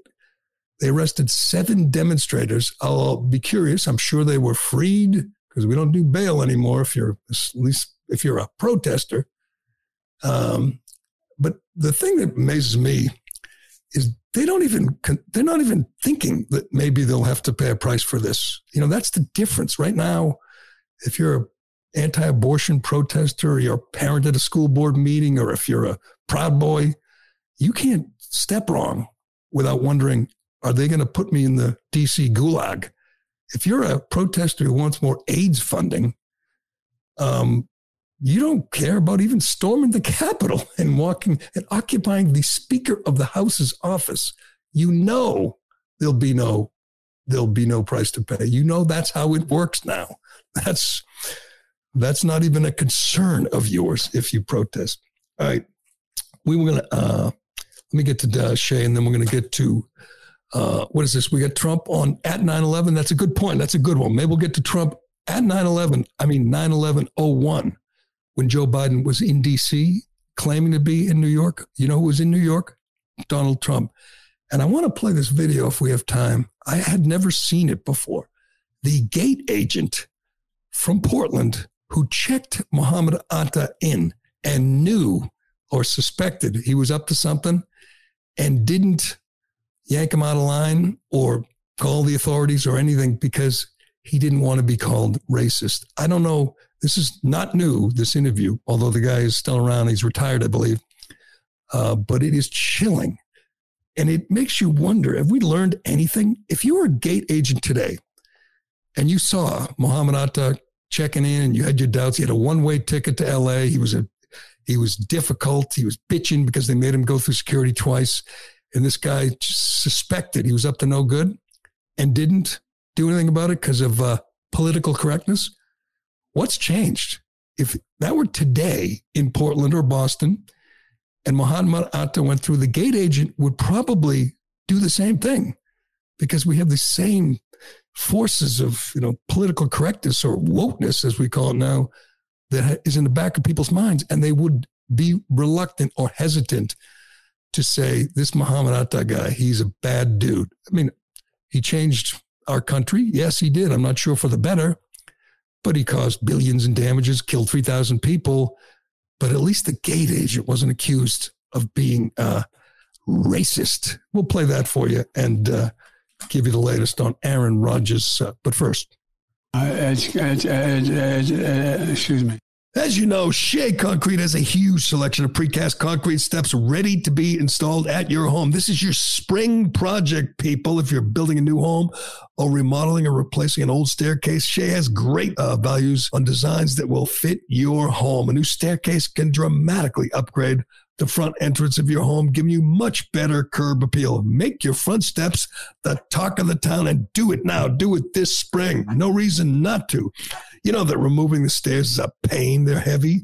They arrested seven demonstrators. I'll be curious. I'm sure they were freed because we don't do bail anymore if you're at least if you're a protester. Um, but the thing that amazes me is they don't even they're not even thinking that maybe they'll have to pay a price for this. You know, that's the difference right now. If you're an anti-abortion protester, or you're a parent at a school board meeting, or if you're a proud boy, you can't step wrong without wondering, are they going to put me in the DC gulag? If you're a protester who wants more AIDS funding, um, you don't care about even storming the Capitol and walking and occupying the Speaker of the House's office. You know there'll be no there'll be no price to pay. You know that's how it works now. That's that's not even a concern of yours if you protest. All right, we were gonna uh, let me get to uh, Shea, and then we're gonna get to uh, what is this? We got Trump on at 9-11. That's a good point. That's a good one. Maybe we'll get to Trump at 9-11. I mean 9-11-01 when Joe Biden was in D.C. claiming to be in New York. You know who was in New York? Donald Trump. And I want to play this video if we have time. I had never seen it before. The gate agent from Portland who checked Mohamed Atta in and knew or suspected he was up to something and didn't yank him out of line or call the authorities or anything because he didn't want to be called racist. I don't know this is not new, this interview, although the guy is still around. He's retired, I believe. Uh, but it is chilling. And it makes you wonder have we learned anything? If you were a gate agent today and you saw Mohamed Atta checking in and you had your doubts, he had a one way ticket to LA. He was a he was difficult. He was bitching because they made him go through security twice. And this guy suspected he was up to no good and didn't do anything about it because of uh, political correctness. What's changed? If that were today in Portland or Boston, and Mohamed Atta went through, the gate agent would probably do the same thing because we have the same forces of you know political correctness or wokeness, as we call it now, that is in the back of people's minds, and they would be reluctant or hesitant to say this Mohamed Atta guy, he's a bad dude. I mean, he changed our country. Yes, he did. I'm not sure for the better, but he caused billions in damages, killed 3,000 people. But at least the gate agent wasn't accused of being uh, racist. We'll play that for you and uh, give you the latest on Aaron Rodgers. Uh, but first, uh, excuse me. As you know, Shea Concrete has a huge selection of precast concrete steps ready to be installed at your home. This is your spring project, people. If you're building a new home or remodeling or replacing an old staircase, Shea has great uh, values on designs that will fit your home. A new staircase can dramatically upgrade the front entrance of your home, giving you much better curb appeal. Make your front steps the talk of the town and do it now. Do it this spring. No reason not to. You know that removing the stairs is a pain. They're heavy,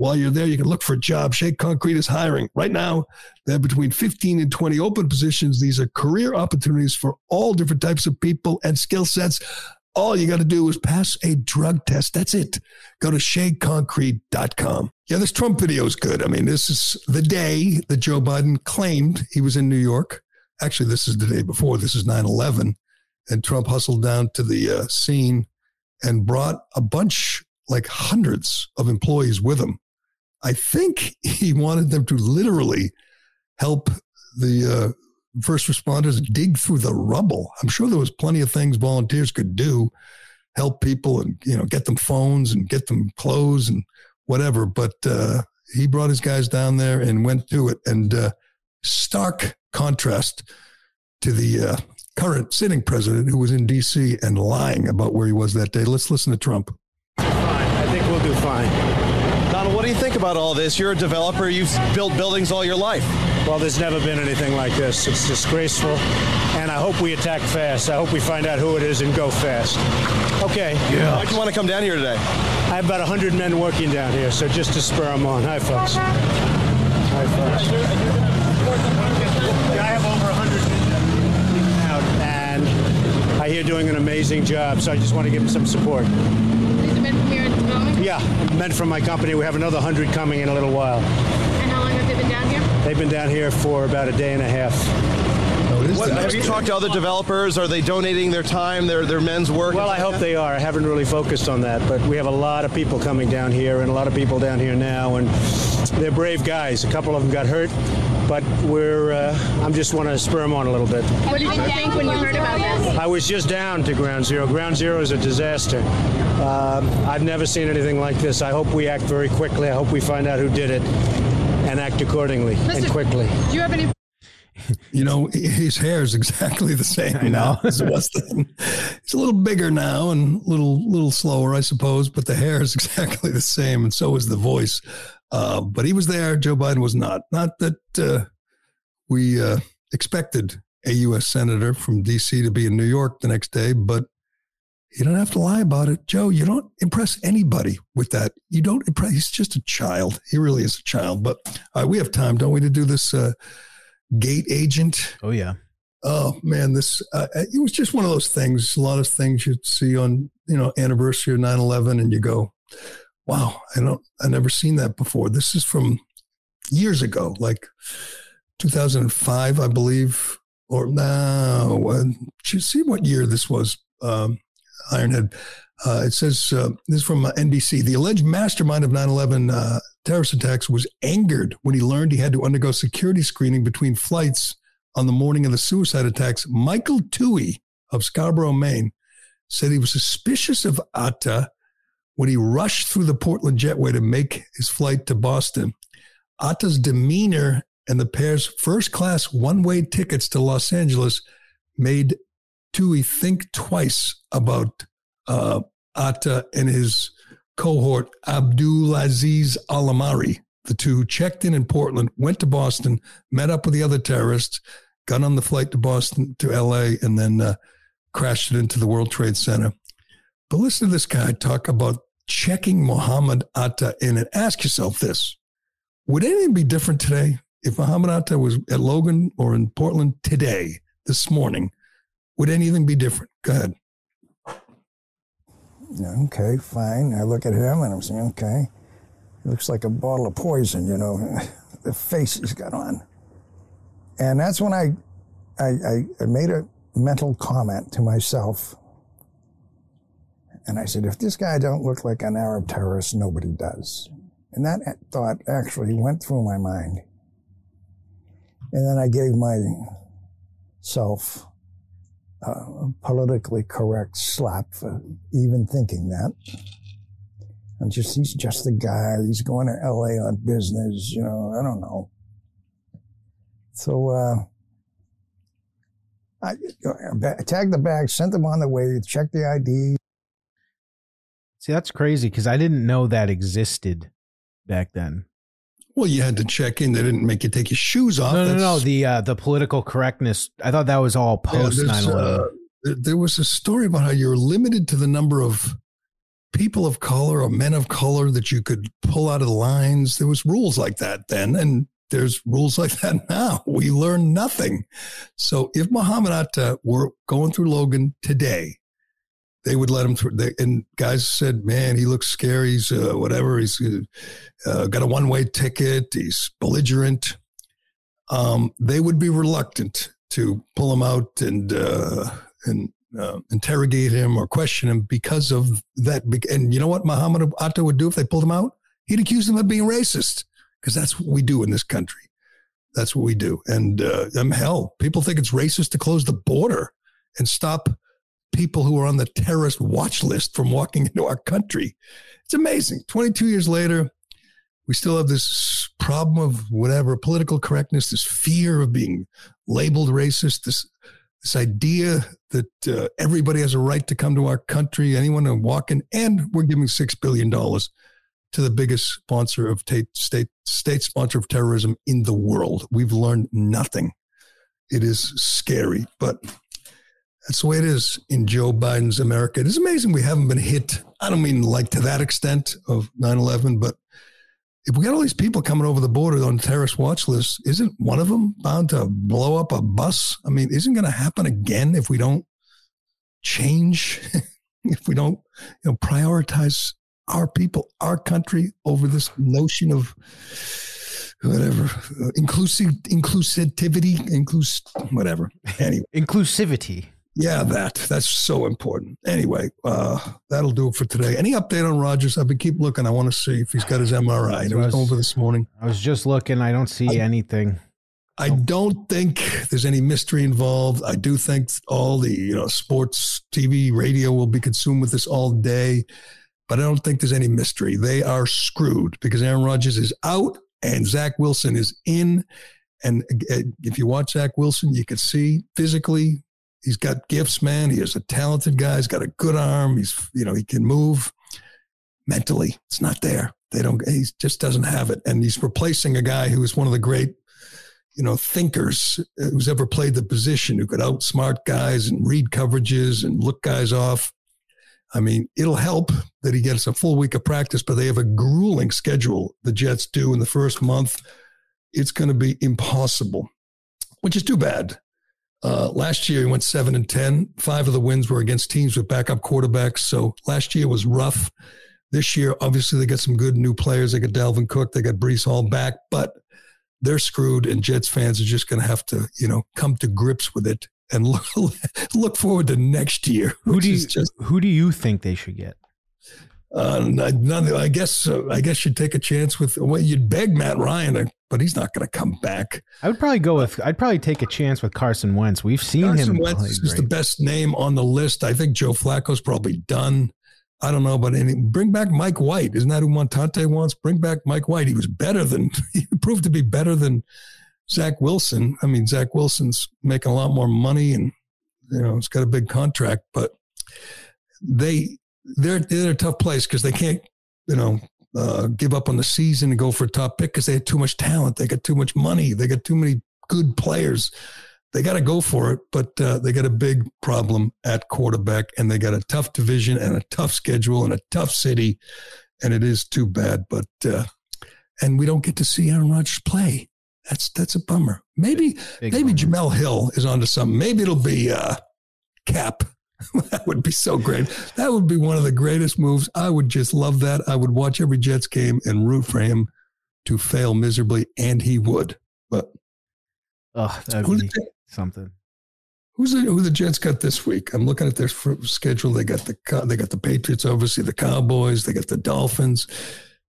while you're there, you can look for a job. Shea Concrete is hiring. Right now, they have between 15 and 20 open positions. These are career opportunities for all different types of people and skill sets. All you got to do is pass a drug test. That's it. Go to sheaconcrete.com. Yeah, this Trump video is good. I mean, this is the day that Joe Biden claimed he was in New York actually, this is the day before. This is 9 11. And Trump hustled down to the uh, scene and brought a bunch, like hundreds of employees with him. I think he wanted them to literally help the uh, first responders dig through the rubble. I'm sure there was plenty of things volunteers could do, help people and you know get them phones and get them clothes and whatever. But uh, he brought his guys down there and went to it. And uh, stark contrast to the uh, current sitting president who was in D.C. and lying about where he was that day. Let's listen to Trump. Fine. I think we'll do fine. Donald, what do you think about all this? You're a developer. You've built buildings all your life. Well, there's never been anything like this. It's disgraceful, and I hope we attack fast. I hope we find out who it is and go fast. Okay. Yeah. Why do you want to come down here today? I have about 100 men working down here, so just to spur them on. Hi, folks. Hi, folks. I have over 100 men out, and I hear doing an amazing job, so I just want to give them some support. These are men from here in development? Yeah, men from my company. We have another 100 coming in a little while. And how long have they been down here? They've been down here for about a day and a half. What, have you talked to other developers? Are they donating their time, their their men's work? Well, I hope they are. I haven't really focused on that, but we have a lot of people coming down here and a lot of people down here now, and they're brave guys. A couple of them got hurt, but we're. Uh, I'm just want to spur them on a little bit. What did you think when you heard about this? I was just down to Ground Zero. Ground Zero is a disaster. Um, I've never seen anything like this. I hope we act very quickly. I hope we find out who did it and act accordingly and quickly. Do you have any? You know, his hair is exactly the same I know. now as it was then. He's a little bigger now and a little little slower, I suppose, but the hair is exactly the same, and so is the voice. Uh, but he was there. Joe Biden was not. Not that uh, we uh, expected a U.S. senator from D.C. to be in New York the next day, but you don't have to lie about it, Joe. You don't impress anybody with that. You don't impress. He's just a child. He really is a child. But uh, we have time, don't we, to do this uh, gate agent? Oh yeah. Oh man, this uh, it was just one of those things. A lot of things you'd see on you know anniversary of 9-11 and you go, wow, I don't, I never seen that before. This is from years ago, like 2005, I believe, or no, uh, see what year this was. Um, Ironhead. Uh, it says uh, this is from uh, NBC. The alleged mastermind of 9 11 uh, terrorist attacks was angered when he learned he had to undergo security screening between flights on the morning of the suicide attacks. Michael Tuohey of Scarborough, Maine, said he was suspicious of Atta when he rushed through the Portland jetway to make his flight to Boston. Atta's demeanor and the pair's first class one way tickets to Los Angeles made Tuohey think twice about uh, Atta and his cohort, Abdulaziz al-Omari. The two checked in in Portland, went to Boston, met up with the other terrorists, got on the flight to Boston to LA, and then uh, crashed it into the World Trade Center. But listen to this guy talk about checking Mohamed Atta in and ask yourself this Would anything be different today if Mohamed Atta was at Logan or in Portland today, this morning? Would anything be different? Go ahead. Okay, fine. I look at him and I'm saying, okay, he looks like a bottle of poison, you know, the face he's got on. And that's when I, I, I made a mental comment to myself and I said, if this guy don't look like an Arab terrorist, nobody does. And that thought actually went through my mind. And then I gave myself politically correct slap for even thinking that. And just, he's just a guy. He's going to LA on business, you know, I don't know. So, uh, I, I tagged the bag, sent them on the way, checked the ID. See, that's crazy because I didn't know that existed back then. Well, you had to check in. They didn't make you take your shoes off. No, no, That's- no. The uh, the political correctness. I thought that was all post 9 11. uh, there- there was a story about how you're limited to the number of people of color or men of color that you could pull out of the lines. There was rules like that then, and there's rules like that now. We learn nothing. So if Mohamed Atta were going through Logan today, they would let him through. They, and guys said, "Man, he looks scary. He's uh, whatever. He's uh, got a one-way ticket. He's belligerent." Um, they would be reluctant to pull him out and uh, and uh, interrogate him or question him because of that. And you know what Mohamed Atta would do if they pulled him out? He'd accuse them of being racist because that's what we do in this country. That's what we do. And uh, um, hell, people think it's racist to close the border and stop people who are on the terrorist watch list from walking into our country. It's amazing. 22 years later, we still have this problem of whatever political correctness, this fear of being labeled racist, this this idea that uh, everybody has a right to come to our country, anyone to walk in, and we're giving six billion dollars to the biggest sponsor of ta- state state sponsor of terrorism in the world. We've learned nothing. It is scary, but that's the way it is in Joe Biden's America. It is amazing we haven't been hit. I don't mean like to that extent of 9 11, but if we got all these people coming over the border on terrorist watch lists, isn't one of them bound to blow up a bus? I mean, isn't going to happen again if we don't change, if we don't, you know, prioritize our people, our country over this notion of whatever uh, inclusive inclusivity, inclus whatever. Anyway, inclusivity. Yeah, that that's so important. Anyway, uh, that'll do it for today. Any update on Rodgers? I've been keep looking. I want to see if he's got his MRI. It was over this morning. I was just looking. I don't see anything. I don't think there's any mystery involved. I do think all the you know sports, TV, radio will be consumed with this all day, but I don't think there's any mystery. They are screwed because Aaron Rodgers is out and Zach Wilson is in. And uh, if you watch Zach Wilson, you can see physically he's got gifts, man. He is a talented guy. He's got a good arm. He's you know he can move. Mentally, it's not there. They don't. He just doesn't have it, and he's replacing a guy who is one of the great you know, thinkers uh, who's ever played the position who could outsmart guys and read coverages and look guys off. I mean, it'll help that he gets a full week of practice, but they have a grueling schedule, the Jets do in the first month. It's going to be impossible, which is too bad. Uh, last year, he went seven and 10. Five of the wins were against teams with backup quarterbacks. So last year was rough. This year, obviously, they got some good new players. They got Dalvin Cook, they got Breece Hall back, but they're screwed, and Jets fans are just going to have to, you know, come to grips with it and look, look forward to next year. Who do you just, who do you think they should get? Uh, none, I guess uh, I guess you'd take a chance with well, you'd beg Matt Ryan, uh, but he's not going to come back. I would probably go with. I'd probably take a chance with Carson Wentz. We've seen Carson him Wentz is great. the best name on the list. I think Joe Flacco's probably done. I don't know, but any, bring back Mike White. Isn't that who Montante wants? Bring back Mike White. He was better than he proved to be better than Zach Wilson. I mean, Zach Wilson's making a lot more money, and you know, he's got a big contract, but they they're they're a tough place because they can't, you know, uh, give up on the season and go for a top pick because they had too much talent. They got too much money. They got too many good players. They got to go for it, but uh, they got a big problem at quarterback, and they got a tough division and a tough schedule and a tough city, and it is too bad. But uh, and we don't get to see Aaron Rodgers play. That's that's a bummer. Maybe Big maybe bummer. Jemele Hill is onto something. Maybe it'll be uh, Kap. that would be so great. That would be one of the greatest moves. I would just love that. I would watch every Jets game and root for him to fail miserably, and he would. But Oh, that'd be something. who's the, who the Jets got this week? I'm looking at their schedule. They got the they got the Patriots, obviously the Cowboys. They got the Dolphins.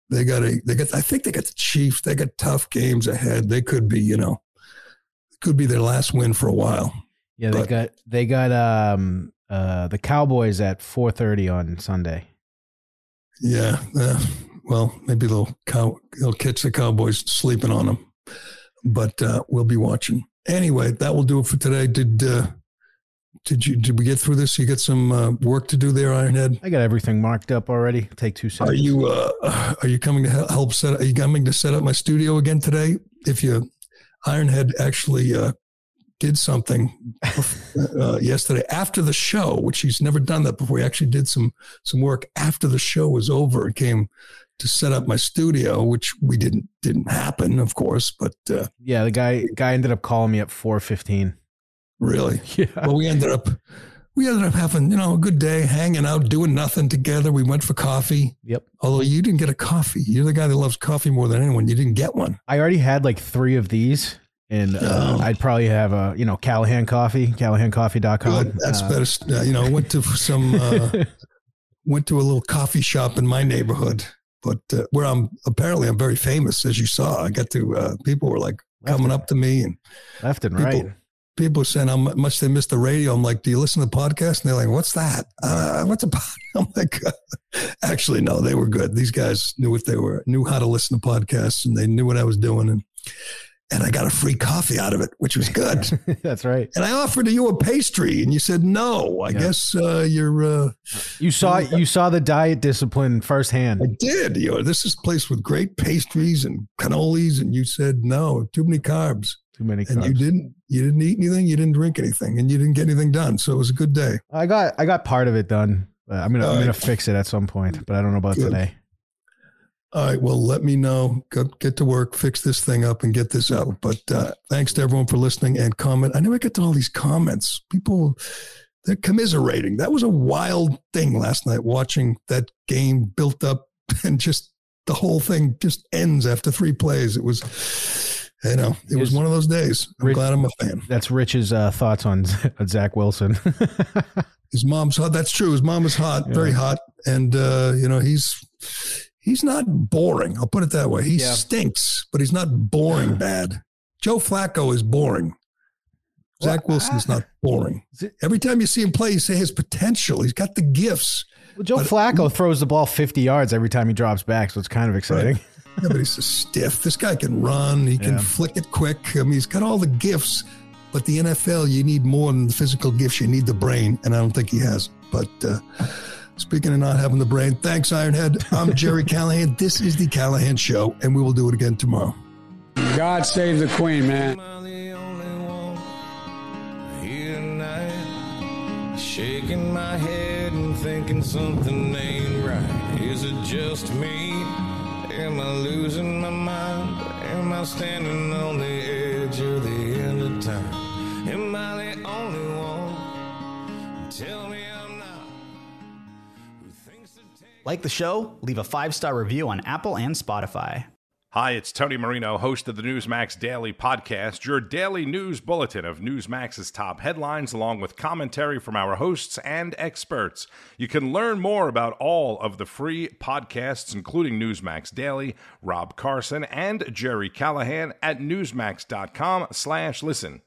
They got a they got I think they got the Chiefs. They got tough games ahead. They could be, you know, could be their last win for a while. Yeah, they But- got they got um uh the Cowboys at four thirty on Sunday. Yeah. uh, well, maybe they'll cow they'll catch the Cowboys sleeping on them. But uh, we'll be watching. Anyway, that will do it for today. Did uh, did you did we get through this? You got some uh, work to do there, Ironhead. I got everything marked up already. Take two seconds. Are you uh, are you coming to help set? Are you coming to set up my studio again today? If you Ironhead actually uh, did something uh, yesterday after the show, which he's never done that before. He actually did some some work after the show was over and came to set up my studio, which we didn't didn't happen, of course. But uh, Yeah, the guy guy ended up calling me at four fifteen. really, Yeah. well, we ended up we ended up having you know a good day, hanging out, doing nothing together. We went for coffee. Yep. Although you didn't get a coffee, you're the guy that loves coffee more than anyone. You didn't get one. I already had like three of these, and uh, Oh. I'd probably have a you know Callahan coffee, CallahanCoffee.com. Good. That's Uh, better. Uh, you know, went to some, uh, went to a little coffee shop in my neighborhood, but uh, where I'm apparently I'm very famous, as you saw. I got to uh, people were like coming up to me and left and people, right. people saying how much they miss the radio. I'm like, do you listen to the podcast? And they're like, what's that? Uh, what's a pod-" I'm like, actually, no, they were good. These guys knew what they were, knew how to listen to podcasts, and they knew what I was doing, and and I got a free coffee out of it, which was good. That's right. And I offered you a pastry, and you said no. I guess uh, you're. Uh, You saw you saw the diet discipline firsthand. I did. You know, this is a place with great pastries and cannolis, and you said no, too many carbs. Too many And you didn't. You didn't eat anything. You didn't drink anything, and you didn't get anything done. So it was a good day. I got I got part of it done. Uh, I'm gonna All I'm gonna fix it at some point, but I don't know about Good. today. All right. Well, let me know. Go, get to work, fix this thing up, and get this out. But uh, thanks to everyone for listening and comment. I never get to all these comments. People, they're commiserating. That was a wild thing last night watching that game built up and just the whole thing just ends after three plays. It was, you know, it was one of those days. I'm Rich- glad I'm a fan. That's Rich's uh, thoughts on on Zach Wilson. His mom's hot. That's true. His mom is hot, very hot, and uh, you know he's he's not boring. I'll put it that way. He Yeah. stinks, but he's not boring bad. Joe Flacco is boring. Zach Wilson's not boring. Every time you see him play, you say his potential. He's got the gifts. Well, Joe Flacco throws the ball 50 yards every time he drops back, so it's kind of exciting. Yeah, but he's so stiff. This guy can run. He can Yeah. flick it quick. I mean, he's got all the gifts. But the NFL, you need more than the physical gifts. You need the brain, and I don't think he has. But uh, speaking of not having the brain, thanks, Ironhead. I'm Gerry Callahan. This is the Callahan Show, and we will do it again tomorrow. God save the Queen, man. here shaking my head and thinking something ain't right. Is it just me? Am I losing my mind? Am I standing on the edge of the end of time? Am I the only one? Tell me Like the show? Leave a five star review on Apple and Spotify. Hi, it's Tony Marino, host of the Newsmax Daily Podcast, your daily news bulletin of Newsmax's top headlines, along with commentary from our hosts and experts. You can learn more about all of the free podcasts, including Newsmax Daily, Rob Carson, and Gerry Callahan at newsmax.com slash listen.